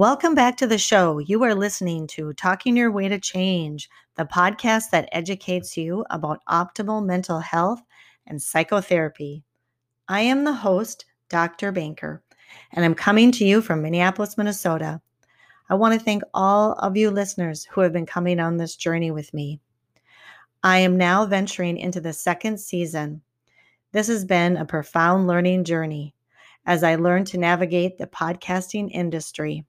Welcome back to the show. You are listening to Talking Your Way to Change, the podcast that educates you about optimal mental health and psychotherapy. I am the host, Dr. Banker, and I'm coming to you from Minneapolis, Minnesota. I want to thank all of you listeners who have been coming on this journey with me. I am now venturing into the second season. This has been a profound learning journey as I learn to navigate the podcasting industry.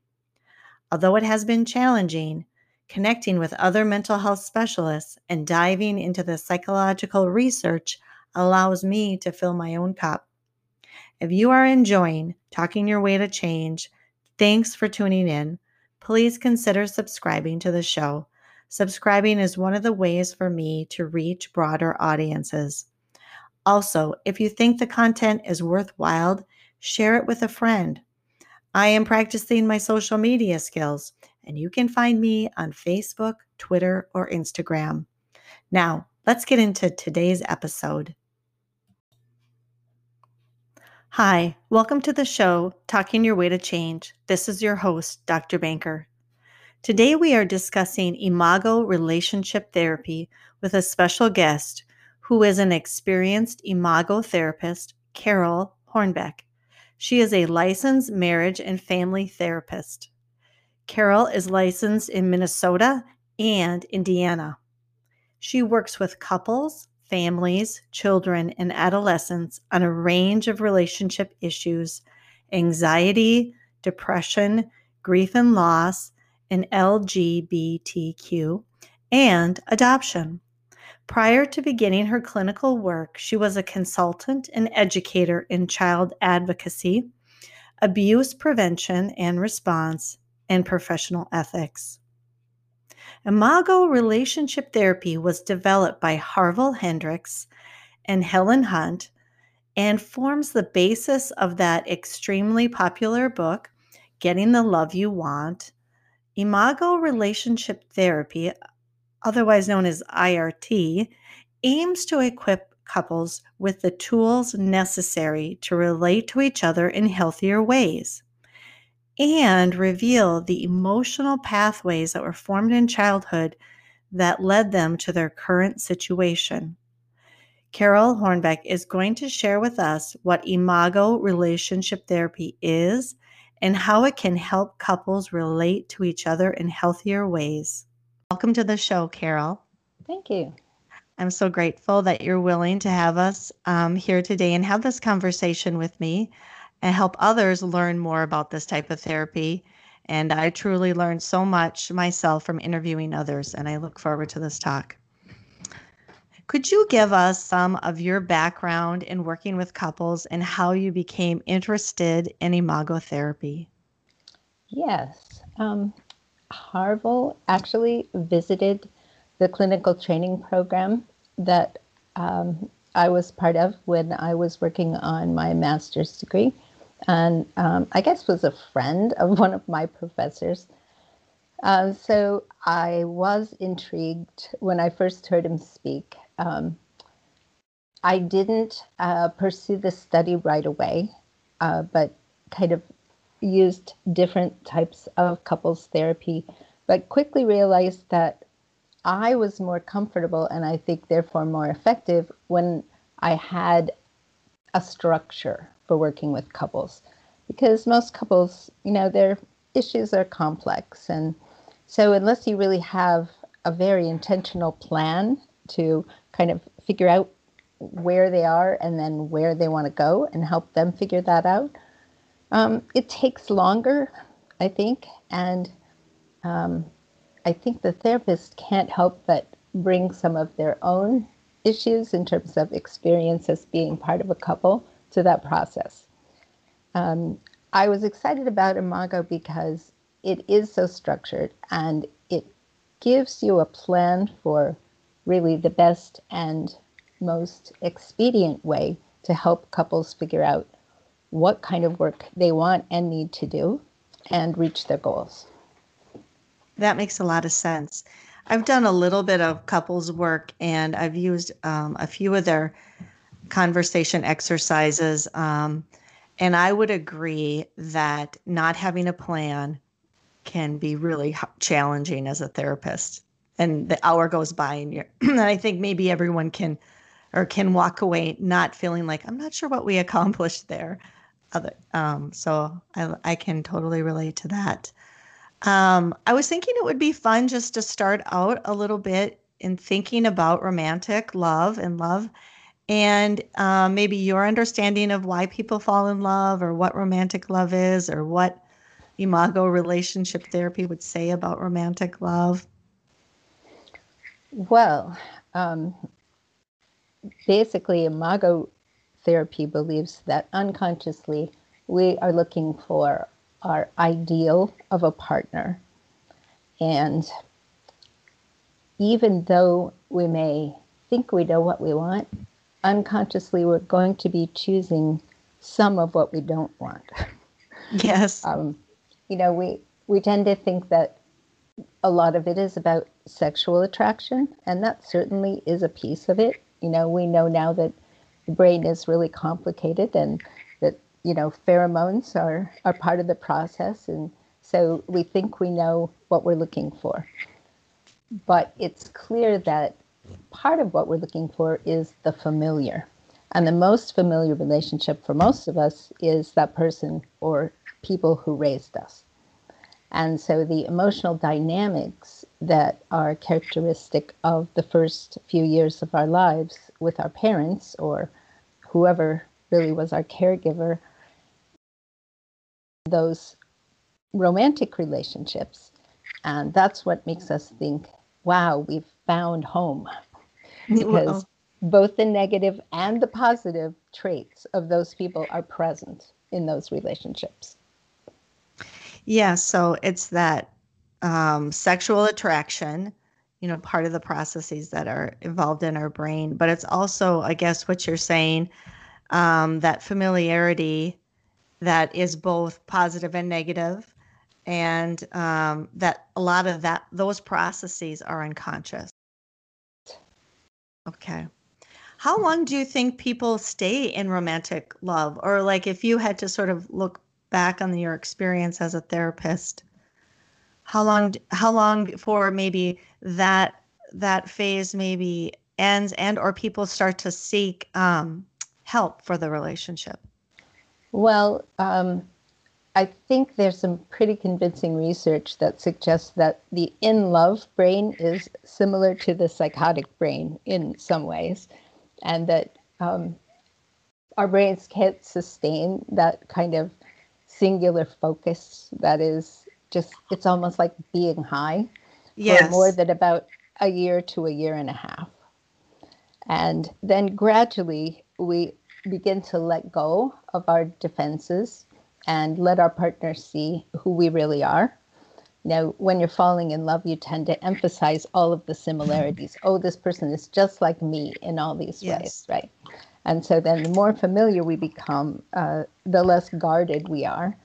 Although it has been challenging, connecting with other mental health specialists and diving into the psychological research allows me to fill my own cup. If you are enjoying Talking Your Way to Change, thanks for tuning in. Please consider subscribing to the show. Subscribing is one of the ways for me to reach broader audiences. Also, if you think the content is worthwhile, share it with a friend I am practicing my social media skills, and you can find me on Facebook, Twitter, or Instagram. Now, let's get into today's episode. Hi, welcome to the show, Talking Your Way to Change. This is your host, Dr. Banker. Today we are discussing Imago relationship therapy with a special guest who is an experienced Imago therapist, Carol Hornbeck. She is a licensed marriage and family therapist. Carol is licensed in Minnesota and Indiana. She works with couples, families, children, and adolescents on a range of relationship issues anxiety, depression, grief and loss, and LGBTQ, and adoption. Prior to beginning her clinical work, she was a consultant and educator in child advocacy, abuse prevention and response, and professional ethics. Imago relationship therapy was developed by Harville Hendrix and Helen Hunt and forms the basis of that extremely popular book, Getting the Love You Want. Imago relationship therapy otherwise known as IRT, aims to equip couples with the tools necessary to relate to each other in healthier ways and reveal the emotional pathways that were formed in childhood that led them to their current situation. Carol Hornbeck is going to share with us what Imago relationship therapy is and how it can help couples relate to each other in healthier ways. Welcome to the show, Carol. Thank you. I'm so grateful that you're willing to have us um, here today and have this conversation with me and help others learn more about this type of therapy. And I truly learned so much myself from interviewing others, and I look forward to this talk. Could you give us some of your background in working with couples and how you became interested in imago therapy? Yes. Um, Harville actually visited the clinical training program that um, I was part of when I was working on my master's degree, and um, I guess was a friend of one of my professors. Uh, so I was intrigued when I first heard him speak. Um, I didn't uh, pursue the study right away, uh, but kind of used different types of couples therapy, but quickly realized that I was more comfortable and I think therefore more effective when I had a structure for working with couples. Because most couples, you know, their issues are complex. And so, unless you really have a very intentional plan to kind of figure out where they are and then where they want to go and help them figure that out, um, it takes longer, I think, and um, I think the therapist can't help but bring some of their own issues in terms of experience as being part of a couple to that process. Um, I was excited about Imago because it is so structured and it gives you a plan for really the best and most expedient way to help couples figure out what kind of work they want and need to do and reach their goals. That makes a lot of sense. I've done a little bit of couples work and I've used um, a few of their conversation exercises. Um, and I would agree that not having a plan can be really challenging as a therapist. And the hour goes by, and you're, and I think maybe everyone can or can walk away not feeling like I'm not sure what we accomplished there. Other, um, so I, I can totally relate to that. Um, I was thinking it would be fun just to start out a little bit in thinking about romantic love and love and um, maybe your understanding of why people fall in love or what romantic love is or what imago relationship therapy would say about romantic love well um, basically imago therapy believes that unconsciously we are looking for our ideal of a partner and even though we may think we know what we want, unconsciously we're going to be choosing some of what we don't want. Yes. um, you know, we we tend to think that a lot of it is about sexual attraction, and that certainly is a piece of it. You know, we know now that the brain is really complicated, and that you know pheromones are are part of the process, and so we think we know what we're looking for but it's clear that part of what we're looking for is the familiar. And the most familiar relationship for most of us is that person or people who raised us. And so the emotional dynamics that are characteristic of the first few years of our lives with our parents or whoever really was our caregiver, those romantic relationships. And that's what makes us think wow, we've found home. Because both the negative and the positive traits of those people are present in those relationships. Yeah, so it's that um, sexual attraction, you know, part of the processes that are involved in our brain, but it's also, I guess, what you're saying, um, that familiarity that is both positive and negative and um, that a lot of that those processes are unconscious. Okay. How long do you think people stay in romantic love? Or like if you had to sort of look back on your experience as a therapist. How long how long before maybe that that phase maybe ends and or people start to seek um, help for the relationship? Well um, I think there's some pretty convincing research that suggests that the in love brain is similar to the psychotic brain in some ways, and that um, our brains can't sustain that kind of singular focus that is just, it's almost like being high yes. for more than about a year to a year and a half. And then gradually we begin to let go of our defenses and let our partner see who we really are. Now, when you're falling in love, you tend to emphasize all of the similarities. Oh, this person is just like me in all these yes. ways, right? And so then the more familiar we become, uh, the less guarded we are.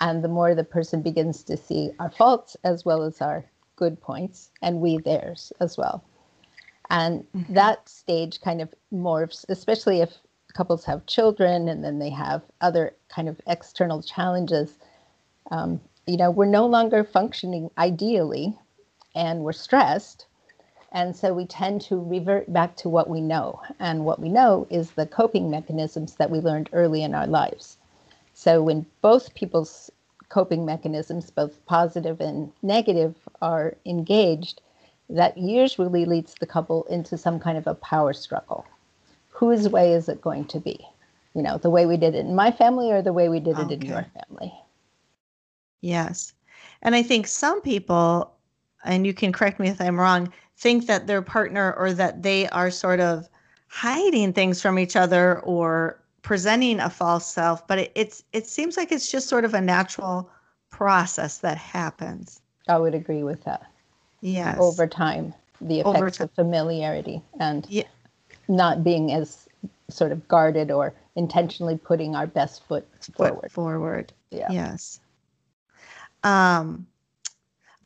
And the more the person begins to see our faults as well as our good points, and we theirs as well. And mm-hmm. that stage kind of morphs, especially if couples have children and then they have other kind of external challenges, um, you know, we're no longer functioning ideally and we're stressed. And so we tend to revert back to what we know. And what we know is the coping mechanisms that we learned early in our lives. So when both people's coping mechanisms, both positive and negative, are engaged, that usually leads the couple into some kind of a power struggle whose way is it going to be? You know, the way we did it in my family or the way we did it okay. in your family? Yes. And I think some people, and you can correct me if I'm wrong, think that their partner or that they are sort of hiding things from each other or presenting a false self, but it, it's it seems like it's just sort of a natural process that happens. I would agree with that. Yes. Over time, the effects of familiarity and yeah not being as sort of guarded or intentionally putting our best foot forward. Foot forward. Yeah. Yes. Um,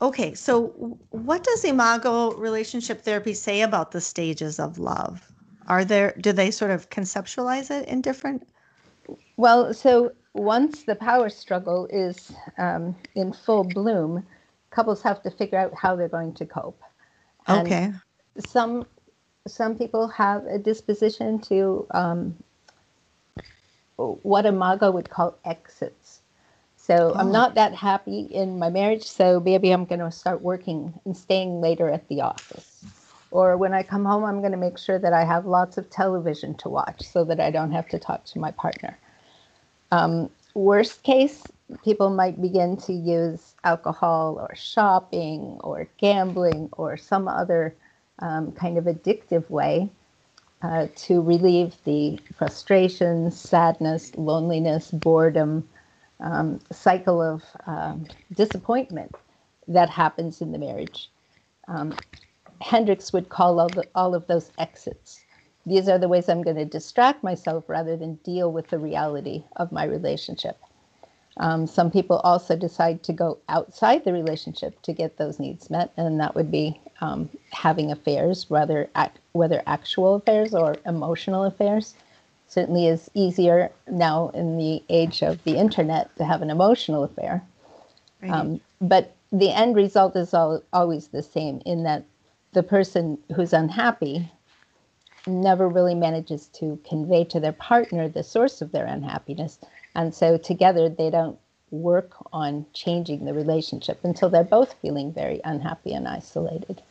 okay, so what does Imago relationship therapy say about the stages of love? Are there do they sort of conceptualize it in different? Well, so once the power struggle is um, in full bloom, couples have to figure out how they're going to cope. And Okay. Some some people have a disposition to um, what Imago would call exits. So I'm Oh. not that happy in my marriage, so maybe I'm going to start working and staying later at the office. Or when I come home, I'm going to make sure that I have lots of television to watch so that I don't have to talk to my partner. Um, worst case, people might begin to use alcohol or shopping or gambling or some other um, kind of addictive way uh, to relieve the frustration, sadness, loneliness, boredom, um, cycle of um, disappointment that happens in the marriage. Um, Hendrix would call all, the, all of those exits. These are the ways I'm going to distract myself rather than deal with the reality of my relationship. Um, some people also decide to go outside the relationship to get those needs met, and that would be um, having affairs, whether ac- whether actual affairs or emotional affairs. Certainly, is easier now in the age of the internet to have an emotional affair. Right. Um, but the end result is al- always the same in that the person who's unhappy never really manages to convey to their partner the source of their unhappiness. And so together they don't work on changing the relationship until they're both feeling very unhappy and isolated.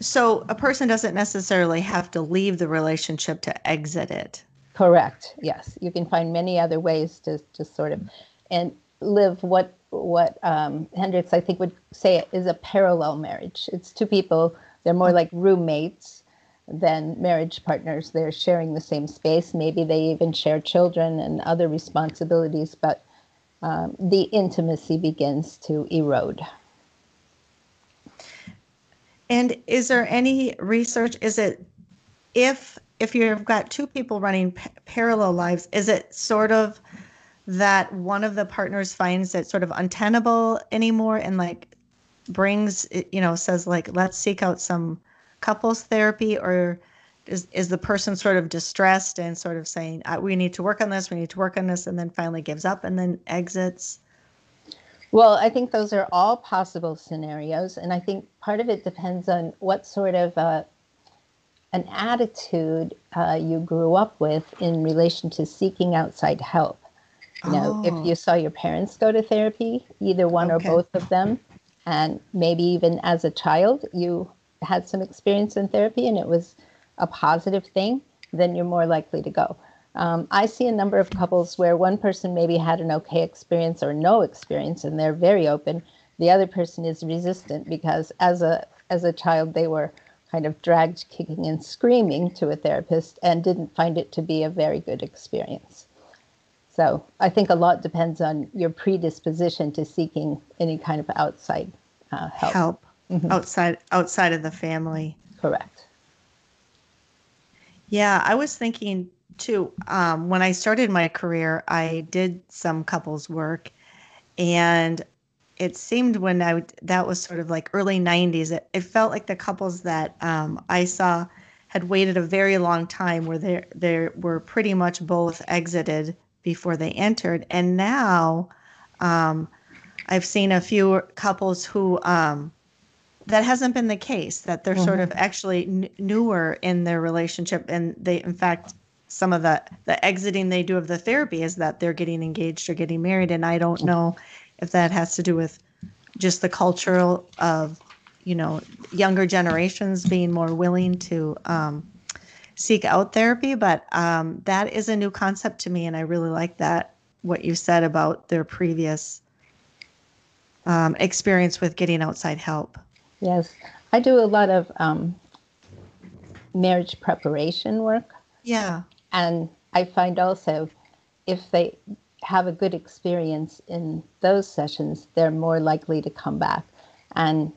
So a person doesn't necessarily have to leave the relationship to exit it. Correct. Yes, you can find many other ways to to sort of and live what what um, Hendrix I think would say is a parallel marriage. It's two people. They're more like roommates than marriage partners. They're sharing the same space. Maybe they even share children and other responsibilities, but um, the intimacy begins to erode. And is there any research? Is it if if you've got two people running p- parallel lives, is it sort of that one of the partners finds it sort of untenable anymore and like brings you know says like let's seek out some couples therapy or is is the person sort of distressed and sort of saying "Uh, we need to work on this we need to work on this and then finally gives up and then exits Well, I think those are all possible scenarios, and I think part of it depends on what sort of uh, an attitude uh, you grew up with in relation to seeking outside help. You know, Oh. if you saw your parents go to therapy, either one Okay. or both of them, and maybe even as a child you had some experience in therapy and it was a positive thing, then you're more likely to go. Um, I see a number of couples where one person maybe had an okay experience or no experience, and they're very open. The other person is resistant because as a as a child they were kind of dragged kicking and screaming to a therapist and didn't find it to be a very good experience. So I think a lot depends on your predisposition to seeking any kind of outside uh, help. help outside outside of the family Correct. Yeah, I was thinking too. Um, when I started my career, I did some couples work, and it seemed when I would, that was sort of like early '90s. It, it felt like the couples that um, I saw had waited a very long time, where they they were pretty much both exited before they entered, and now um, I've seen a few couples who. Um, that hasn't been the case that they're sort of actually n- newer in their relationship and they in fact some of the the exiting they do of the therapy is that they're getting engaged or getting married. And i don't know if that has to do with just the cultural of you know younger generations being more willing to um, seek out therapy. But um, that is a new concept to me. And i really like that what you said about their previous um, experience with getting outside help. Yes, I do a lot of um, marriage preparation work. yeah And I find also if they have a good experience in those sessions, they're more likely to come back. And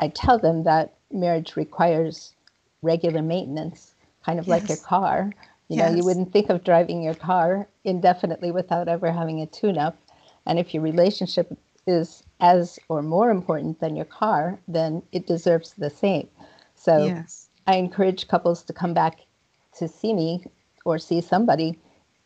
I tell them that marriage requires regular maintenance, kind of like your Yes. car. You know, you wouldn't think of driving your car indefinitely without ever having a tune up. And if your relationship is as or more important than your car, then it deserves the same. So yes I encourage couples to come back to see me or see somebody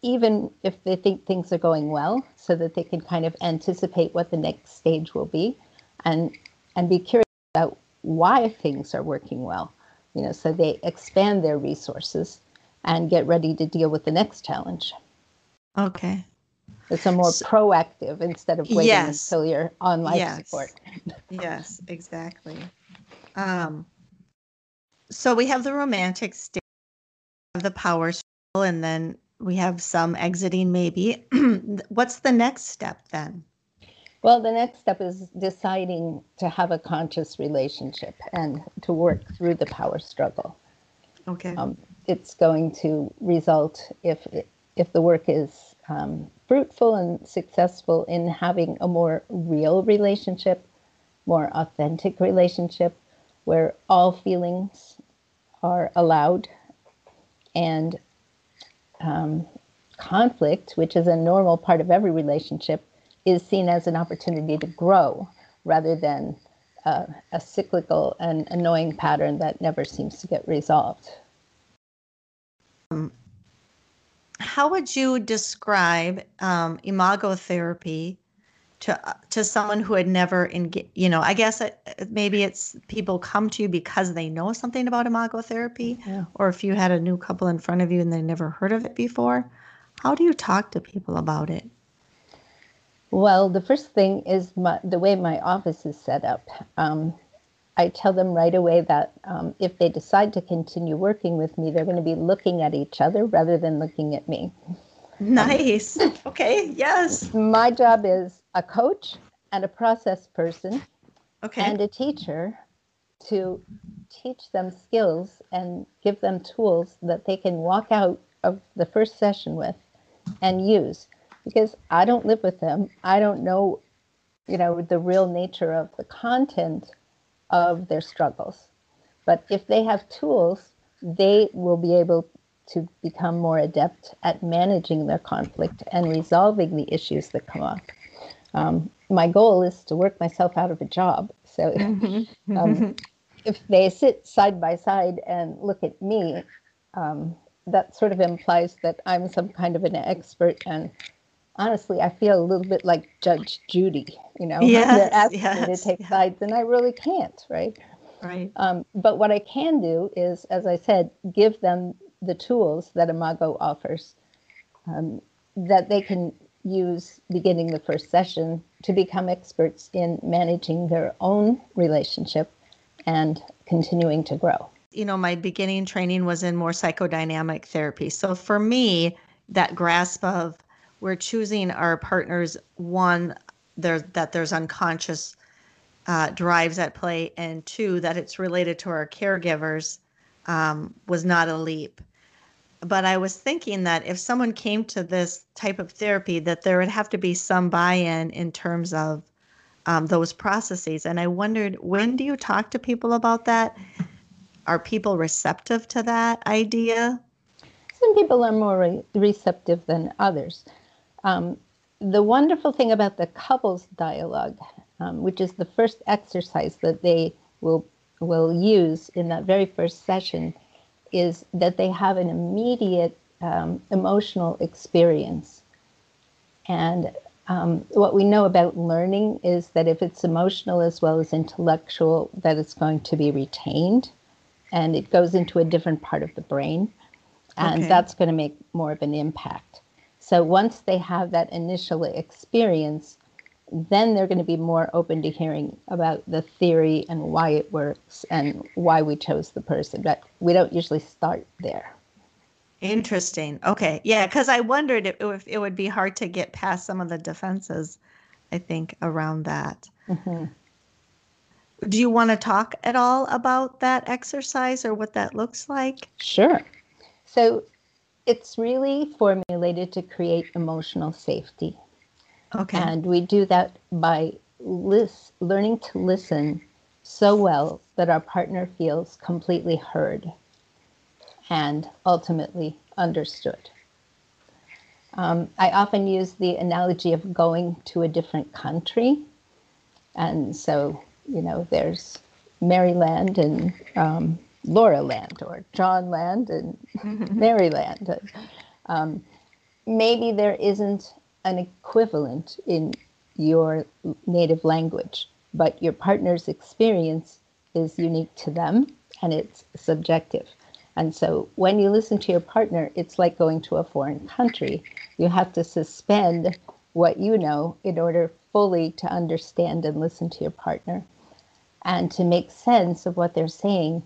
even if they think things are going well, so that they can kind of anticipate what the next stage will be, and and be curious about why things are working well. You know, so they expand their resources and get ready to deal with the next challenge. Okay. It's a more so, proactive instead of waiting yes. until you're on life yes. support. yes, exactly. Um, so we have the romantic state of the power and then we have some exiting maybe. What's the next step then? Well, the next step is deciding to have a conscious relationship and to work through the power struggle. Okay. Um, it's going to result if if the work is um, fruitful and successful in having a more real relationship, more authentic relationship, where all feelings are allowed and um, conflict, which is a normal part of every relationship, is seen as an opportunity to grow rather than uh, a cyclical and annoying pattern that never seems to get resolved. Um, how would you describe um, imago therapy to to someone who had never engaged? You know, I guess it, maybe it's people come to you because they know something about imago therapy, yeah. or if you had a new couple in front of you and they never heard of it before. How do you talk to people about it? Well, the first thing is my, the way my office is set up. Um, I tell them right away that um, if they decide to continue working with me, they're going to be looking at each other rather than looking at me. Nice. Okay. Yes. My job is a coach and a process person okay. and a teacher to teach them skills and give them tools that they can walk out of the first session with and use because I don't live with them. I don't know, you know, the real nature of the content of their struggles. But if they have tools, they will be able to become more adept at managing their conflict and resolving the issues that come up. Um, my goal is to work myself out of a job. So mm-hmm. um, if they sit side by side and look at me, um, that sort of implies that I'm some kind of an expert. And honestly, I feel a little bit like Judge Judy. You know, yes, they're asking yes, me to take yes. sides, and I really can't, right? Right. Um, but what I can do is, as I said, give them the tools that Imago offers um, that they can use beginning the first session to become experts in managing their own relationship and continuing to grow. You know, my beginning training was in more psychodynamic therapy. So for me, that grasp of we're choosing our partners one there that there's unconscious uh, drives at play, and two that it's related to our caregivers um, was not a leap. But I was thinking that if someone came to this type of therapy, that there would have to be some buy-in in terms of um, those processes. And I wondered, when do you talk to people about that? Are people receptive to that idea? Some people are more re- receptive than others. Um, the wonderful thing about the couples dialogue, um, which is the first exercise that they will will use in that very first session, is that they have an immediate um, emotional experience. And um, what we know about learning is that if it's emotional as well as intellectual, that it's going to be retained, and it goes into a different part of the brain, and Okay. that's going to make more of an impact. So once they have that initial experience, then they're going to be more open to hearing about the theory and why it works and why we chose the person. But we don't usually start there. Interesting. Okay. Yeah, because I wondered if, it would be hard to get past some of the defenses, I think, around that. hmm Do you want to talk at all about that exercise or what that looks like? Sure. So it's really formulated to create emotional safety. Okay. And we do that by lis- learning to listen so well that our partner feels completely heard and ultimately understood. Um, I often use the analogy of going to a different country. And so, you know, there's Maryland and um, Laura Land or John Land and Maryland. Um, maybe there isn't an equivalent in your native language, but your partner's experience is unique to them and it's subjective. And so when you listen to your partner, it's like going to a foreign country. You have to suspend what you know in order fully to understand and listen to your partner and to make sense of what they're saying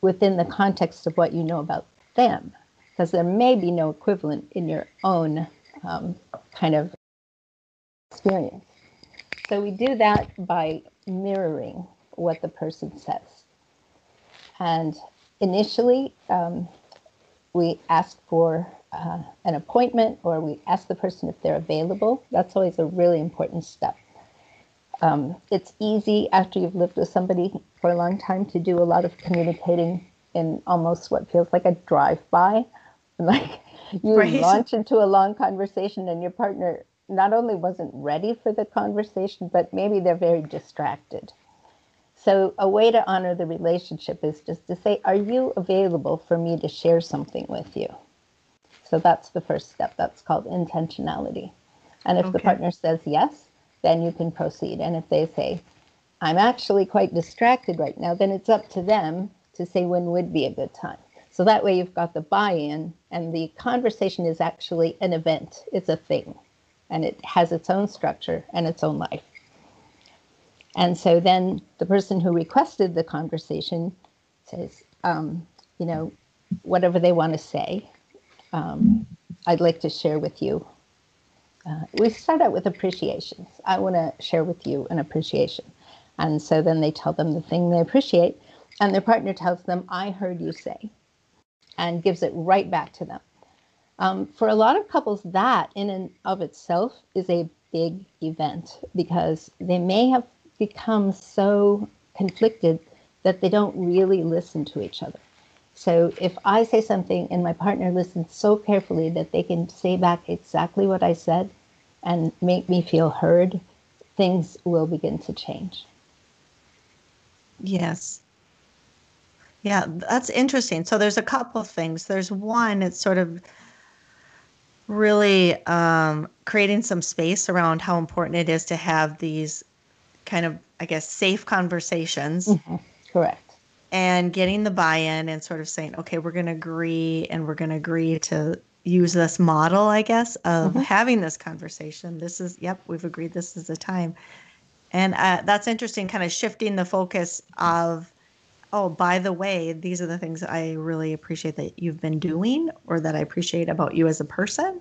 within the context of what you know about them. Because there may be no equivalent in your own um, kind of experience. So we do that by mirroring what the person says. And initially, um, we ask for uh, an appointment or we ask the person if they're available. That's always a really important step. Um, it's easy after you've lived with somebody for a long time to do a lot of communicating in almost what feels like a drive-by. Like you right. launch into a long conversation and your partner not only wasn't ready for the conversation, but maybe they're very distracted. So, a way to honor the relationship is just to say, Are you available for me to share something with you? So, that's the first step. That's called intentionality. And if okay. the partner says yes, then you can proceed. And if they say, I'm actually quite distracted right now, then it's up to them to say when would be a good time. So that way you've got the buy in, and the conversation is actually an event, it's a thing, and it has its own structure and its own life. And so then the person who requested the conversation says, um, you know, whatever they want to say, um, I'd like to share with you. Uh, we start out with appreciations. I want to share with you an appreciation. And so then they tell them the thing they appreciate, and their partner tells them, I heard you say, and gives it right back to them. Um, for a lot of couples, that in and of itself is a big event because they may have become so conflicted that they don't really listen to each other. So if I say something and my partner listens so carefully that they can say back exactly what I said and make me feel heard, things will begin to change. Yes. Yeah, that's interesting. So there's a couple of things. There's one, it's sort of really um, creating some space around how important it is to have these kind of, I guess, safe conversations. Mm-hmm. Correct. And getting the buy in and sort of saying, okay, we're going to agree and we're going to agree to use this model, I guess, of mm-hmm. having this conversation. This is, yep, we've agreed this is the time. And uh, that's interesting, kind of shifting the focus of, oh, by the way, these are the things I really appreciate that you've been doing or that I appreciate about you as a person.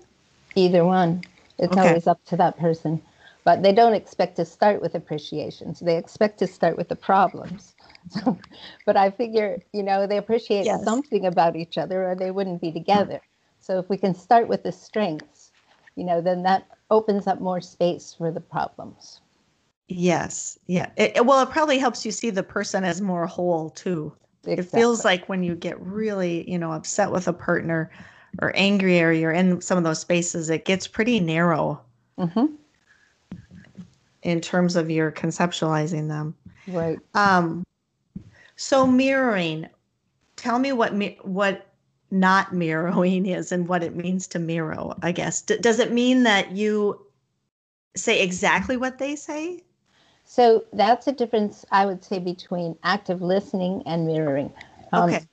Either one. It's okay. always up to that person. But they don't expect to start with appreciations. They expect to start with the problems. So, but I figure, you know, they appreciate yes. something about each other or they wouldn't be together. So if we can start with the strengths, you know, then that opens up more space for the problems. Yes. Yeah. It, it, well, it probably helps you see the person as more whole too. Exactly. It feels like when you get really, you know, upset with a partner or angry or you're in some of those spaces, it gets pretty narrow. Mm-hmm in terms of your conceptualizing them. Right. Um, so mirroring, tell me what what not mirroring is and what it means to mirror. I guess D- does it mean that you say exactly what they say? So that's a difference I would say between active listening and mirroring. Um, okay.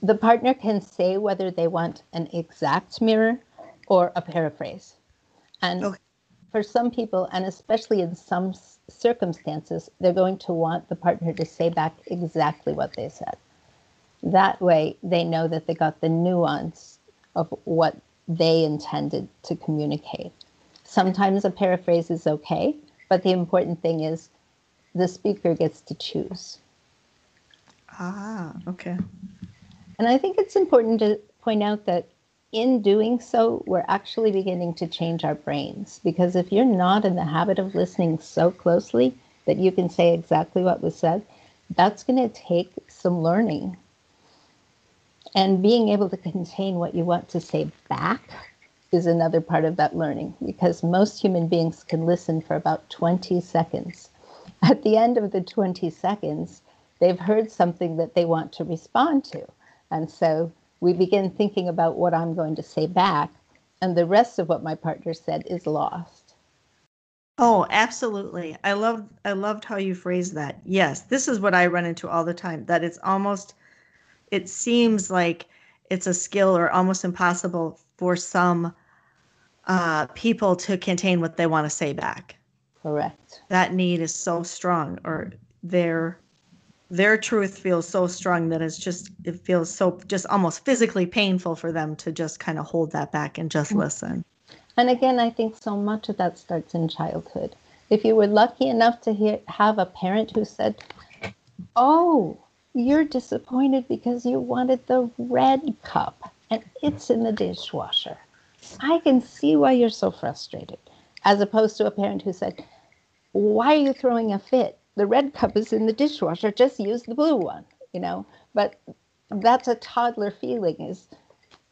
The partner can say whether they want an exact mirror or a paraphrase. And okay for some people, and especially in some circumstances, they're going to want the partner to say back exactly what they said. That way, they know that they got the nuance of what they intended to communicate. Sometimes a paraphrase is okay, but the important thing is the speaker gets to choose. Ah, okay. And I think it's important to point out that in doing so, we're actually beginning to change our brains. Because if you're not in the habit of listening so closely that you can say exactly what was said, that's going to take some learning. And being able to contain what you want to say back is another part of that learning because most human beings can listen for about 20 seconds. At the end of the 20 seconds, they've heard something that they want to respond to. And so we begin thinking about what I'm going to say back. and the rest of what my partner said is lost. Oh, absolutely. I love I loved how you phrased that. Yes, this is what I run into all the time that it's almost it seems like it's a skill or almost impossible for some uh, people to contain what they want to say back. Correct. That need is so strong, or their their truth feels so strong that it's just it feels so just almost physically painful for them to just kind of hold that back and just mm-hmm. listen. And again, I think so much of that starts in childhood. If you were lucky enough to hear, have a parent who said, "Oh, you're disappointed because you wanted the red cup and it's in the dishwasher." I can see why you're so frustrated. As opposed to a parent who said, Why are you throwing a fit? The red cup is in the dishwasher, just use the blue one, you know? But that's a toddler feeling is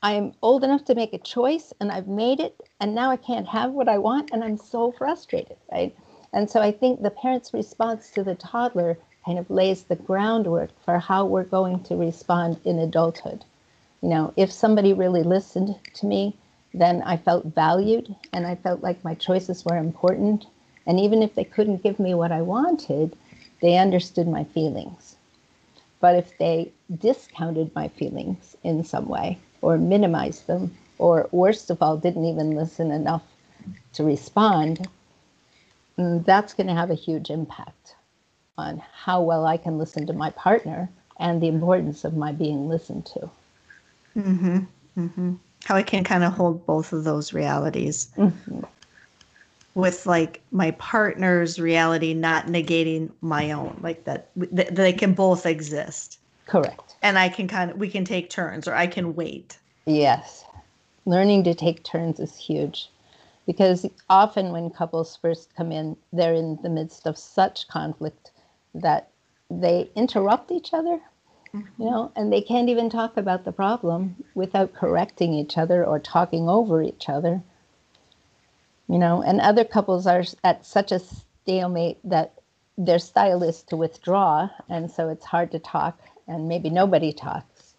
I'm old enough to make a choice and I've made it and now I can't have what I want and I'm so frustrated, right? And so I think the parent's response to the toddler kind of lays the groundwork for how we're going to respond in adulthood. You know, if somebody really listened to me, then I felt valued and I felt like my choices were important. And even if they couldn't give me what I wanted, they understood my feelings. But if they discounted my feelings in some way or minimized them, or worst of all, didn't even listen enough to respond, mm, that's going to have a huge impact on how well I can listen to my partner and the importance of my being listened to. Mm-hmm. Mm-hmm how I can kind of hold both of those realities. Mm-hmm. With like my partner's reality not negating my own, like that th- they can both exist. Correct. And I can kind of we can take turns, or I can wait. Yes, learning to take turns is huge, because often when couples first come in, they're in the midst of such conflict that they interrupt each other you know, and they can't even talk about the problem without correcting each other or talking over each other. You know, and other couples are at such a stalemate that their style is to withdraw, and so it's hard to talk, and maybe nobody talks.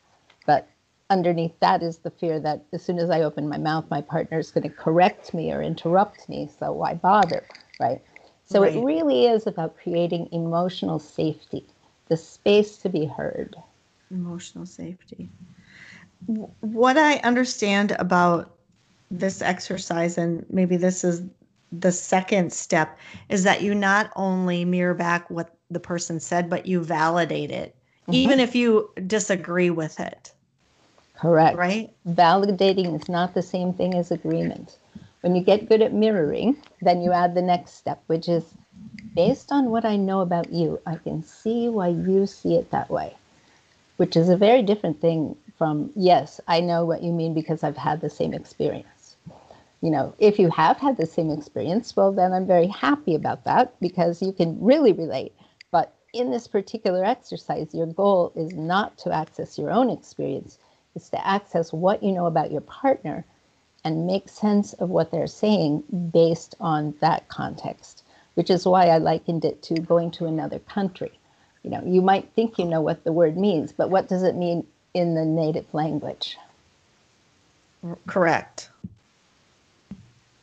But underneath that is the fear that as soon as I open my mouth, my partner is going to correct me or interrupt me. So why bother, right? So right. it really is about creating emotional safety the space to be heard. Emotional safety. What I understand about this exercise, and maybe this is the second step, is that you not only mirror back what the person said, but you validate it, mm-hmm. even if you disagree with it. Correct. Right? Validating is not the same thing as agreement. When you get good at mirroring, then you add the next step, which is based on what I know about you, I can see why you see it that way, which is a very different thing from, yes, I know what you mean because I've had the same experience. You know, if you have had the same experience, well, then I'm very happy about that because you can really relate. But in this particular exercise, your goal is not to access your own experience, it's to access what you know about your partner and make sense of what they're saying based on that context which is why I likened it to going to another country. You know, you might think you know what the word means, but what does it mean in the native language? Correct.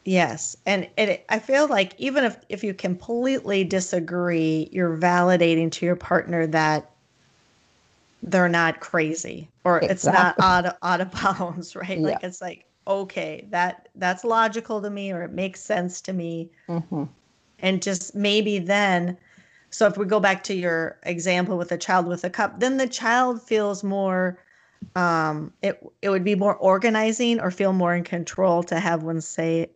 Yes, and it, I feel like even if if you completely disagree, you're validating to your partner that they're not crazy or exactly. it's not out of, out of bounds, right? Yeah. Like it's like okay, that that's logical to me or it makes sense to me. Mm-hmm and just maybe then so if we go back to your example with a child with a cup then the child feels more um it it would be more organizing or feel more in control to have one say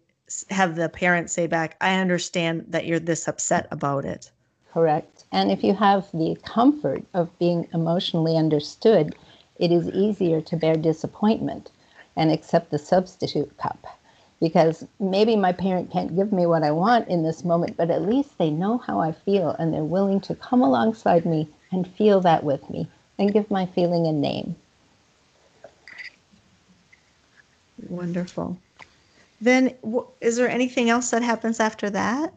have the parent say back i understand that you're this upset about it. Correct. And if you have the comfort of being emotionally understood it is easier to bear disappointment and accept the substitute cup because maybe my parent can't give me what I want in this moment, but at least they know how I feel and they're willing to come alongside me and feel that with me and give my feeling a name. Wonderful. Then, is there anything else that happens after that?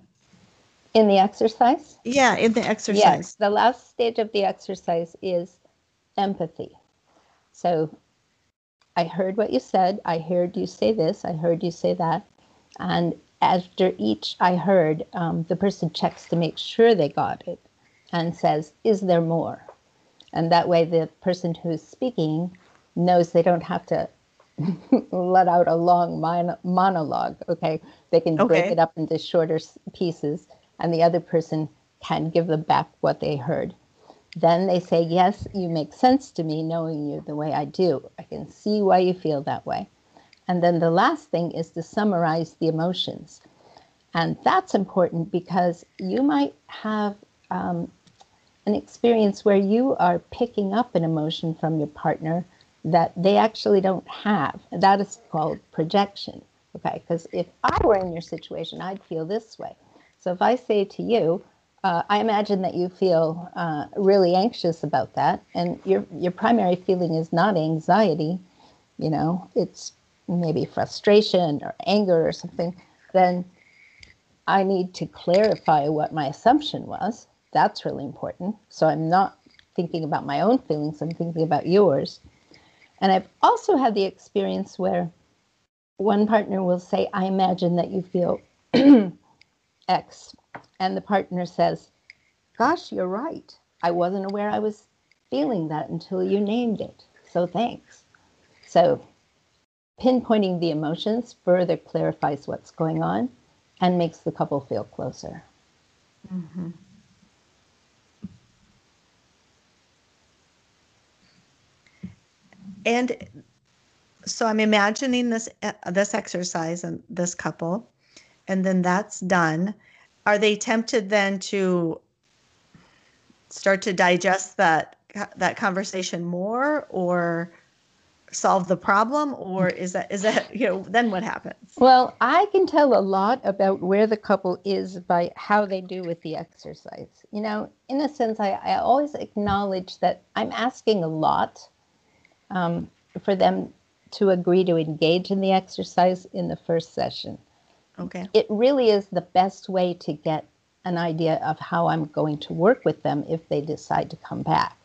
In the exercise? Yeah, in the exercise. Yes, the last stage of the exercise is empathy. So I heard what you said. I heard you say this. I heard you say that. And after each I heard, um, the person checks to make sure they got it and says, Is there more? And that way, the person who's speaking knows they don't have to let out a long mon- monologue. Okay. They can okay. break it up into shorter pieces, and the other person can give them back what they heard. Then they say, Yes, you make sense to me knowing you the way I do. I can see why you feel that way. And then the last thing is to summarize the emotions. And that's important because you might have um, an experience where you are picking up an emotion from your partner that they actually don't have. That is called projection. Okay, because if I were in your situation, I'd feel this way. So if I say to you, uh, I imagine that you feel uh, really anxious about that, and your your primary feeling is not anxiety, you know, it's maybe frustration or anger or something. Then I need to clarify what my assumption was. That's really important. So I'm not thinking about my own feelings, I'm thinking about yours. And I've also had the experience where one partner will say, I imagine that you feel X. And the partner says, Gosh, you're right. I wasn't aware I was feeling that until you named it. So thanks. So pinpointing the emotions further clarifies what's going on and makes the couple feel closer. Mm-hmm. And so I'm imagining this uh, this exercise and this couple, and then that's done. Are they tempted then to start to digest that that conversation more, or solve the problem? Or is that is that you know then what happens? Well i can tell a lot about where the couple is by how they do with the exercise. You know in a sense i, I always acknowledge that i'm asking a lot um, for them to agree to engage in the exercise in the first session okay it really is the best way to get an idea of how i'm going to work with them if they decide to come back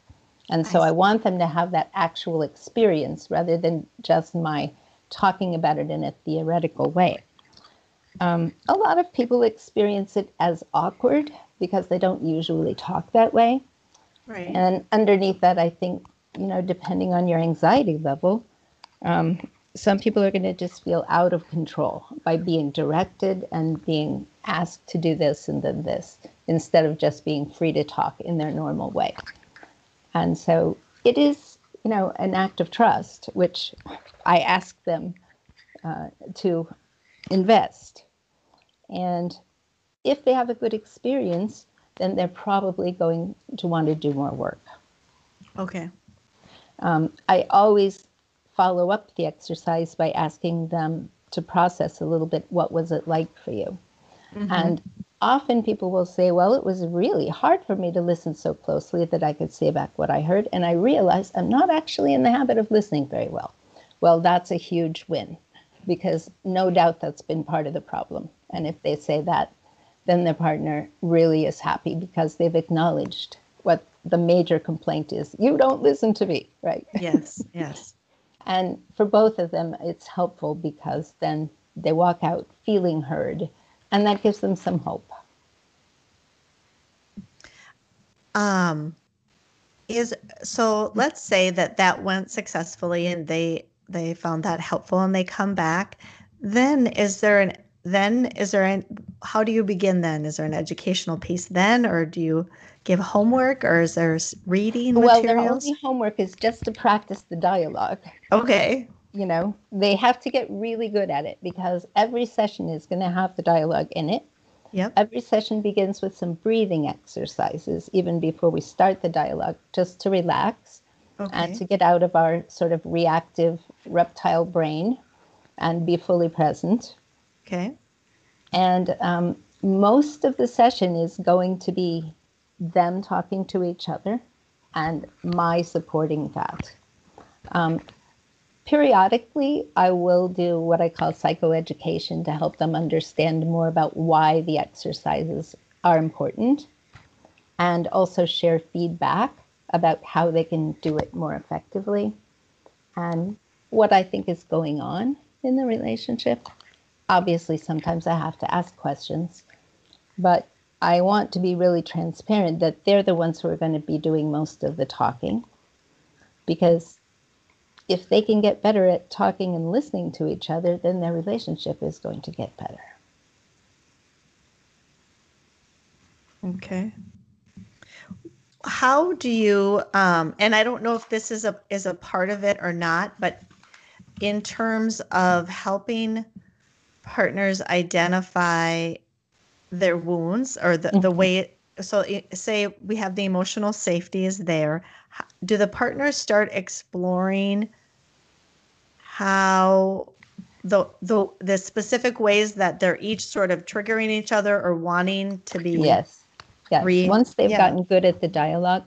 and so I, I want them to have that actual experience rather than just my talking about it in a theoretical way. Um, a lot of people experience it as awkward because they don't usually talk that way. Right. And underneath that, I think, you know, depending on your anxiety level, um, some people are going to just feel out of control by being directed and being asked to do this and then this instead of just being free to talk in their normal way. And so it is, you know, an act of trust, which I ask them uh, to invest. And if they have a good experience, then they're probably going to want to do more work. Okay. Um, I always follow up the exercise by asking them to process a little bit what was it like for you. Mm-hmm. And often people will say, Well, it was really hard for me to listen so closely that I could say back what I heard. And I realized I'm not actually in the habit of listening very well. Well, that's a huge win because no doubt that's been part of the problem. And if they say that, then their partner really is happy because they've acknowledged what the major complaint is you don't listen to me, right? Yes, yes. And for both of them, it's helpful because then they walk out feeling heard and that gives them some hope. Um, is so let's say that that went successfully and they they found that helpful and they come back then is there an then is there an how do you begin then is there an educational piece then or do you give homework or is there reading well materials? the only homework is just to practice the dialogue okay you know, they have to get really good at it because every session is going to have the dialogue in it. Yep. Every session begins with some breathing exercises, even before we start the dialogue, just to relax okay. and to get out of our sort of reactive reptile brain and be fully present. Okay. And um, most of the session is going to be them talking to each other and my supporting that. Um, periodically, I will do what I call psychoeducation to help them understand more about why the exercises are important and also share feedback about how they can do it more effectively. And what I think is going on in the relationship. Obviously, sometimes I have to ask questions, but I want to be really transparent that they're the ones who are going to be doing most of the talking because if they can get better at talking and listening to each other, then their relationship is going to get better. Okay. How do you um and I don't know if this is a is a part of it or not, but in terms of helping partners identify their wounds or the, the mm-hmm. way it, so say we have the emotional safety is there do the partners start exploring how the the the specific ways that they're each sort of triggering each other or wanting to be yes yes re- once they've yeah. gotten good at the dialogue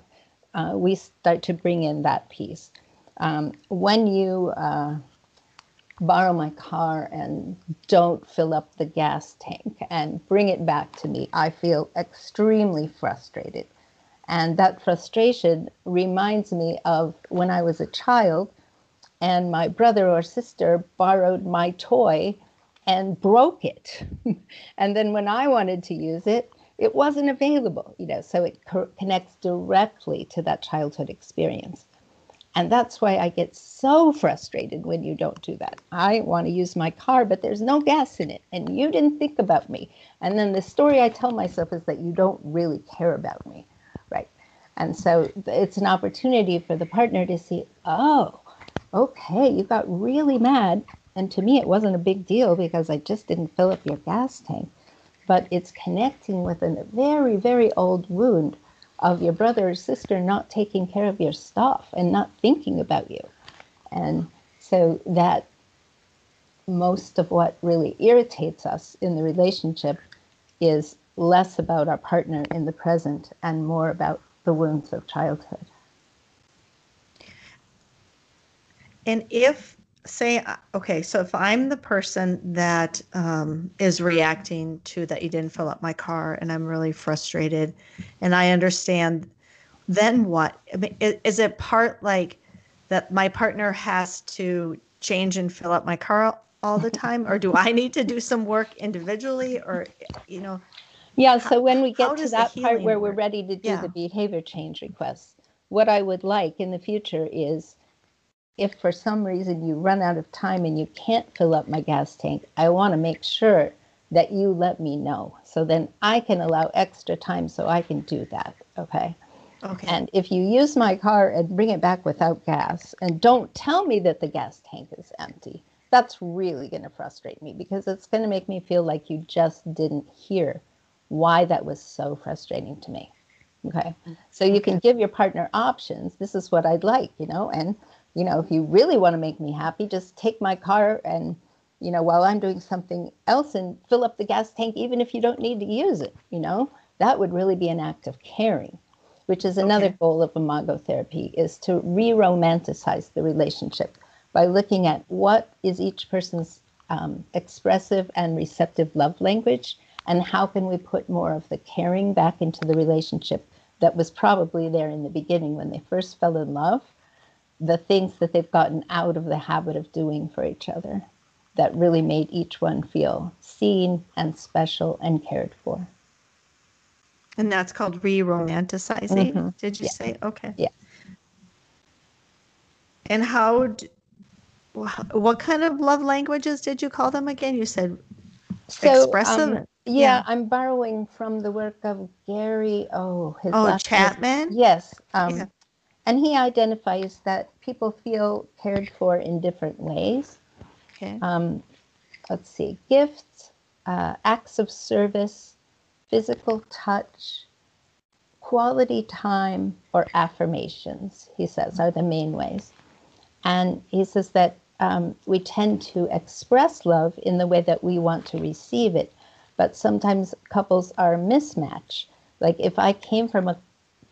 uh, we start to bring in that piece um, when you uh, borrow my car and don't fill up the gas tank and bring it back to me, I feel extremely frustrated. And that frustration reminds me of when I was a child and my brother or sister borrowed my toy and broke it. and then when I wanted to use it, it wasn't available, you know, so it co- connects directly to that childhood experience. And that's why I get so frustrated when you don't do that. I want to use my car, but there's no gas in it. And you didn't think about me. And then the story I tell myself is that you don't really care about me. Right. And so it's an opportunity for the partner to see, oh, okay, you got really mad. And to me, it wasn't a big deal because I just didn't fill up your gas tank. But it's connecting with a very, very old wound of your brother or sister not taking care of your stuff and not thinking about you. And so that most of what really irritates us in the relationship is less about our partner in the present and more about the wounds of childhood. And if say uh, okay so if i'm the person that um, is reacting to that you didn't fill up my car and i'm really frustrated and i understand then what I mean, is, is it part like that my partner has to change and fill up my car all the time or do i need to do some work individually or you know yeah so when we get to that part where work? we're ready to do yeah. the behavior change requests what i would like in the future is if for some reason you run out of time and you can't fill up my gas tank, I want to make sure that you let me know. So then I can allow extra time so I can do that. Okay. Okay. And if you use my car and bring it back without gas and don't tell me that the gas tank is empty, that's really going to frustrate me because it's going to make me feel like you just didn't hear why that was so frustrating to me. Okay. So you okay. can give your partner options. This is what I'd like, you know, and you know, if you really want to make me happy, just take my car and, you know, while I'm doing something else and fill up the gas tank, even if you don't need to use it, you know, that would really be an act of caring, which is another okay. goal of imago therapy is to re-romanticize the relationship by looking at what is each person's um, expressive and receptive love language and how can we put more of the caring back into the relationship that was probably there in the beginning when they first fell in love the things that they've gotten out of the habit of doing for each other that really made each one feel seen and special and cared for. And that's called re romanticizing, mm-hmm. did you yeah. say? Okay. Yeah. And how, what kind of love languages did you call them again? You said so, expressive. Um, yeah, yeah, I'm borrowing from the work of Gary. Oh, his oh Chapman. Yes, um, yeah. And he identifies that people feel cared for in different ways. Okay. Um, let's see gifts, uh, acts of service, physical touch, quality time, or affirmations, he says, are the main ways. And he says that um, we tend to express love in the way that we want to receive it, but sometimes couples are mismatch. Like if I came from a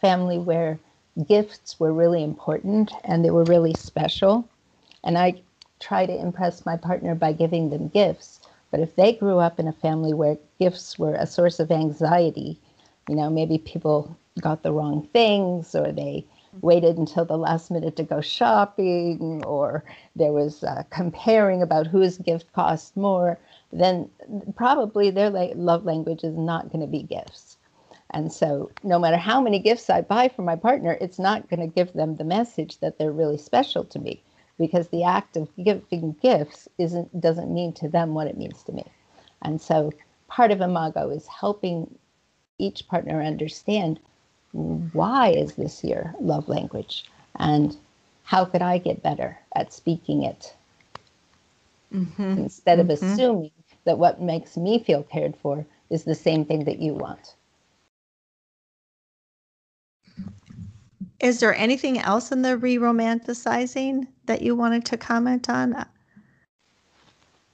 family where gifts were really important and they were really special. And I try to impress my partner by giving them gifts. But if they grew up in a family where gifts were a source of anxiety, you know, maybe people got the wrong things or they waited until the last minute to go shopping or there was uh, comparing about whose gift cost more, then probably their love language is not going to be gifts. And so, no matter how many gifts I buy for my partner, it's not going to give them the message that they're really special to me because the act of giving gifts isn't doesn't mean to them what it means to me. And so, part of Imago is helping each partner understand why is this your love language and how could I get better at speaking it mm-hmm. instead of mm-hmm. assuming that what makes me feel cared for is the same thing that you want. Is there anything else in the re romanticizing that you wanted to comment on?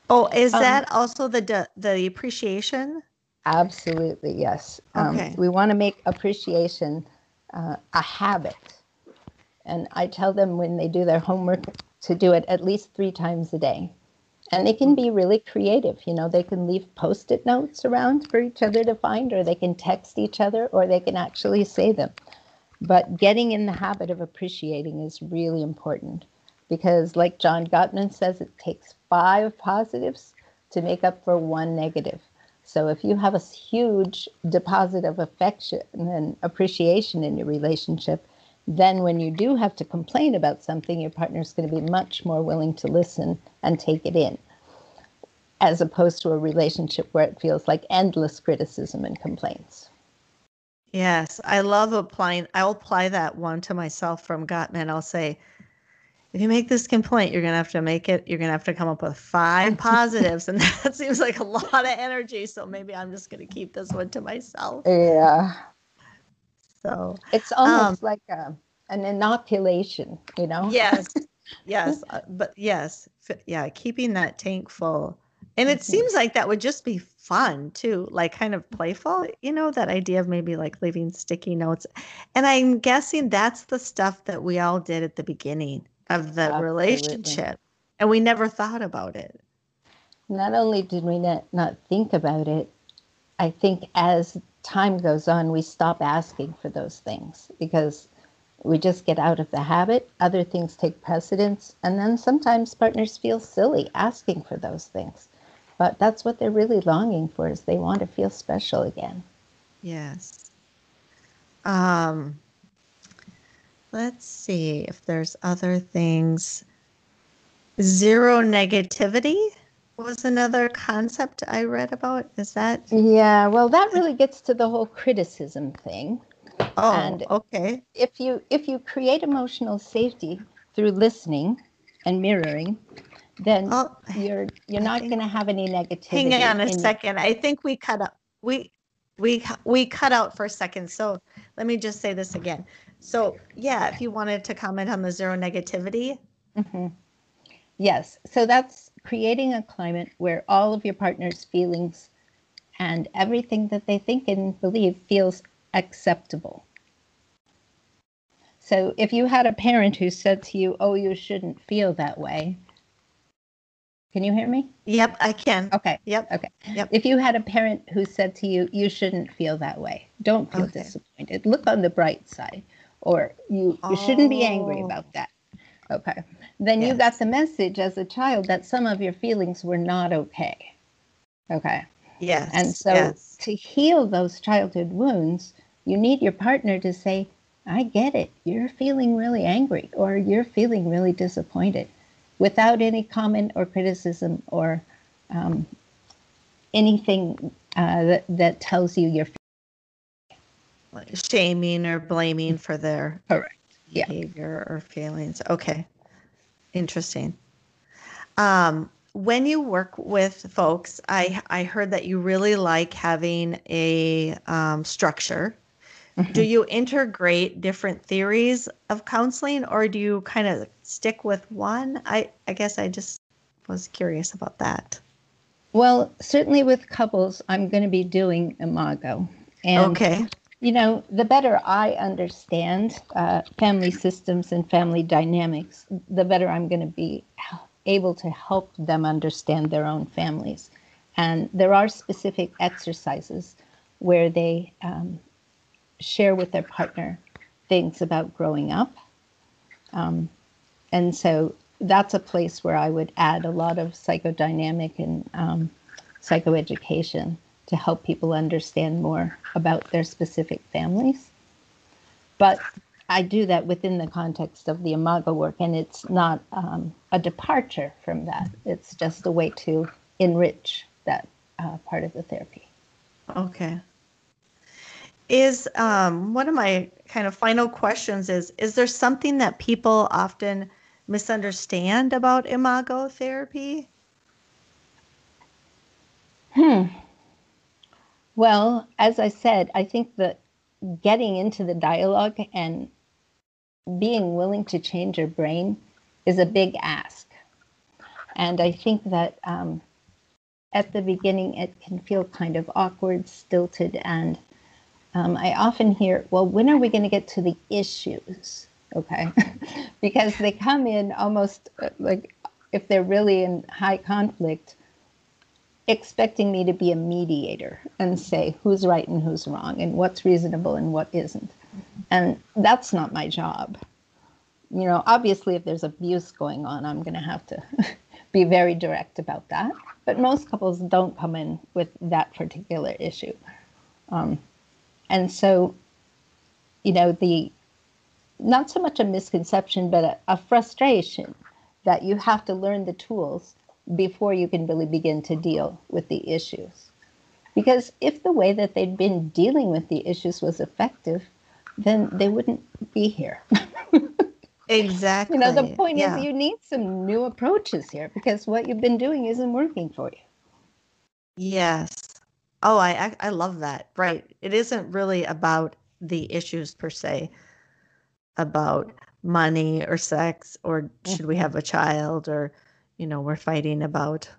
Oh, is um, that also the the appreciation? Absolutely, yes. Um, okay. We want to make appreciation uh, a habit. And I tell them when they do their homework to do it at least three times a day. And they can be really creative. You know, they can leave post it notes around for each other to find, or they can text each other, or they can actually say them. But getting in the habit of appreciating is really important because, like John Gottman says, it takes five positives to make up for one negative. So if you have a huge deposit of affection and appreciation in your relationship, then when you do have to complain about something, your partner is going to be much more willing to listen and take it in, as opposed to a relationship where it feels like endless criticism and complaints. Yes, I love applying. I'll apply that one to myself from Gottman. I'll say, if you make this complaint, you're going to have to make it, you're going to have to come up with five positives. And that seems like a lot of energy. So maybe I'm just going to keep this one to myself. Yeah. So it's almost um, like a, an inoculation, you know? Yes. yes. Uh, but yes. Yeah. Keeping that tank full. And it seems like that would just be fun too, like kind of playful, you know, that idea of maybe like leaving sticky notes. And I'm guessing that's the stuff that we all did at the beginning of the Absolutely. relationship. And we never thought about it. Not only did we not, not think about it, I think as time goes on, we stop asking for those things because we just get out of the habit. Other things take precedence. And then sometimes partners feel silly asking for those things. But that's what they're really longing for is they want to feel special again. Yes. Um, let's see if there's other things. Zero negativity was another concept I read about. Is that? Yeah, well, that really gets to the whole criticism thing. Oh, and okay. If you if you create emotional safety through listening and mirroring, then oh, you're you're not going to have any negativity. Hang on a second. I think we cut up. We we we cut out for a second. So let me just say this again. So yeah, if you wanted to comment on the zero negativity. Mm-hmm. Yes. So that's creating a climate where all of your partner's feelings and everything that they think and believe feels acceptable. So if you had a parent who said to you, "Oh, you shouldn't feel that way," Can you hear me? Yep, I can. Okay. Yep. Okay. Yep. If you had a parent who said to you, you shouldn't feel that way, don't feel okay. disappointed, look on the bright side, or you, you shouldn't be angry oh. about that. Okay. Then yes. you got the message as a child that some of your feelings were not okay. Okay. Yes. And so yes. to heal those childhood wounds, you need your partner to say, I get it. You're feeling really angry or you're feeling really disappointed without any comment or criticism or um, anything uh, that, that tells you you're shaming or blaming for their Correct. behavior yeah. or feelings. Okay, interesting. Um, when you work with folks, I I heard that you really like having a um, structure Mm-hmm. Do you integrate different theories of counseling or do you kind of stick with one? I, I guess I just was curious about that. Well, certainly with couples, I'm going to be doing Imago. And, okay. You know, the better I understand uh, family systems and family dynamics, the better I'm going to be able to help them understand their own families. And there are specific exercises where they um, share with their partner things about growing up. Um, and so that's a place where I would add a lot of psychodynamic and um, psychoeducation to help people understand more about their specific families. But I do that within the context of the Imago work, and it's not um, a departure from that. It's just a way to enrich that uh, part of the therapy. Okay. Is um, one of my kind of final questions is Is there something that people often misunderstand about imago therapy? Hmm. Well, as I said, I think that getting into the dialogue and being willing to change your brain is a big ask. And I think that um, at the beginning, it can feel kind of awkward, stilted, and um, I often hear, well, when are we going to get to the issues? Okay. because they come in almost uh, like if they're really in high conflict, expecting me to be a mediator and say who's right and who's wrong and what's reasonable and what isn't. And that's not my job. You know, obviously, if there's abuse going on, I'm going to have to be very direct about that. But most couples don't come in with that particular issue. Um, and so, you know, the not so much a misconception, but a, a frustration that you have to learn the tools before you can really begin to deal with the issues. Because if the way that they'd been dealing with the issues was effective, then they wouldn't be here. exactly. You know, the point yeah. is you need some new approaches here because what you've been doing isn't working for you. Yes. Oh, I I love that. Right. It isn't really about the issues per se about money or sex or should we have a child or you know we're fighting about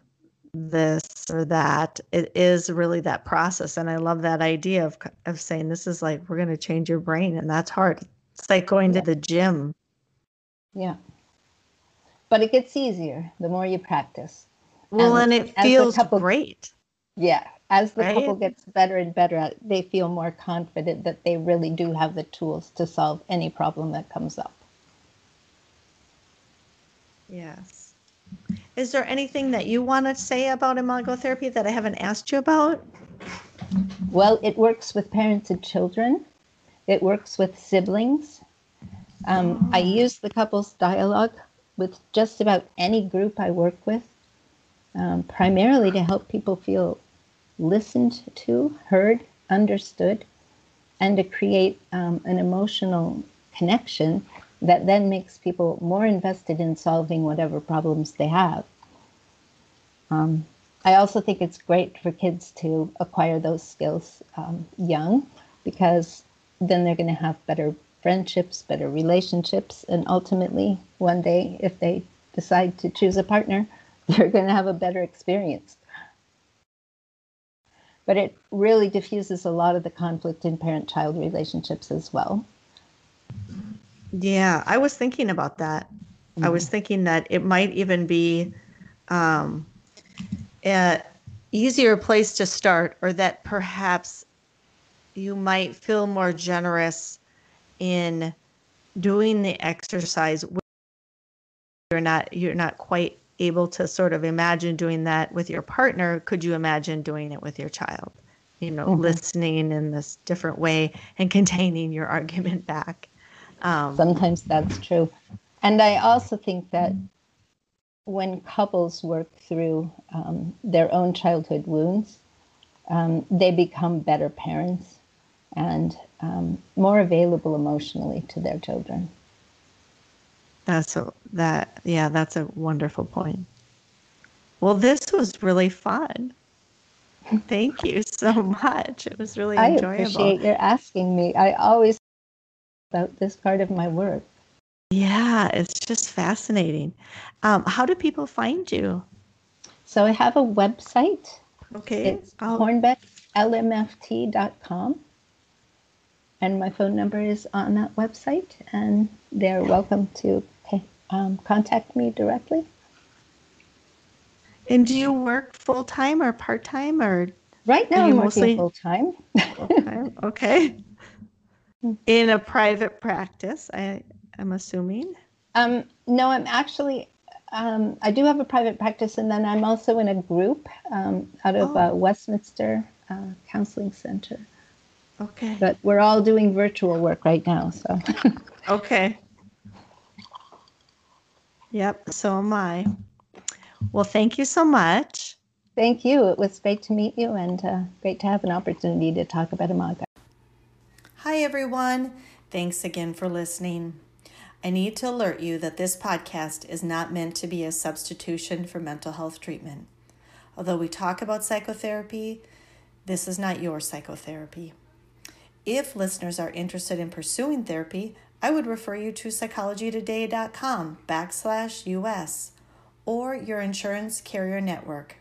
this or that. It is really that process and i love that idea of of saying this is like we're going to change your brain and that's hard. It's like going yeah. to the gym. Yeah. But it gets easier the more you practice well and, and it feels couple, great. Yeah as the right? couple gets better and better they feel more confident that they really do have the tools to solve any problem that comes up. Yes. Is there anything that you want to say about imago therapy that i haven't asked you about? Well it works with parents and children. It works with siblings. Um, oh. i use the couples dialogue with just about any group i work with um, primarily to help people feel listened to, heard, understood, and to create um, an emotional connection that then makes people more invested in solving whatever problems they have. Um, I also think it's great for kids to acquire those skills um, young because then they're going to have better friendships, better relationships, and ultimately, one day, if they decide to choose a partner, they're going to have a better experience but it really diffuses a lot of the conflict in parent child relationships as well. Yeah, I was thinking about that. Mm-hmm. I was mm-hmm. thinking that it might even be um, an easier place to start, or that perhaps you might feel more generous in doing the exercise. You're not you're not quite able to sort of imagine doing that with your partner, could you imagine doing it with your child? You know, mm-hmm. listening in this different way and containing your argument back. Um, Sometimes that's true. And I also think that when couples work through um, their own childhood wounds, um, they become better parents and um, more available emotionally to their children. That's a, that yeah, that's a wonderful point. Well, this was really fun. Thank you so much. It was really enjoyable. I appreciate your asking me. I always about this part of my work. Yeah, it's just fascinating. Um, how do people find you? So I have a website. Okay. It's I'll... hornbecklmft.com. And my phone number is on that website, and they're welcome to um, contact me directly. And do you work full time or part time or? Right now, I'm mostly... full time. Okay. in a private practice, I am assuming. Um, no, I'm actually, um, I do have a private practice, and then I'm also in a group um, out of uh, oh. uh, Westminster uh, Counseling Center. Okay. But we're all doing virtual work right now, so. okay. Yep, so am I. Well, thank you so much. Thank you. It was great to meet you and uh, great to have an opportunity to talk about Imago. Hi, everyone. Thanks again for listening. I need to alert you that this podcast is not meant to be a substitution for mental health treatment. Although we talk about psychotherapy, this is not your psychotherapy. If listeners are interested in pursuing therapy, I would refer you to psychologytoday.com backslash US or your insurance carrier network.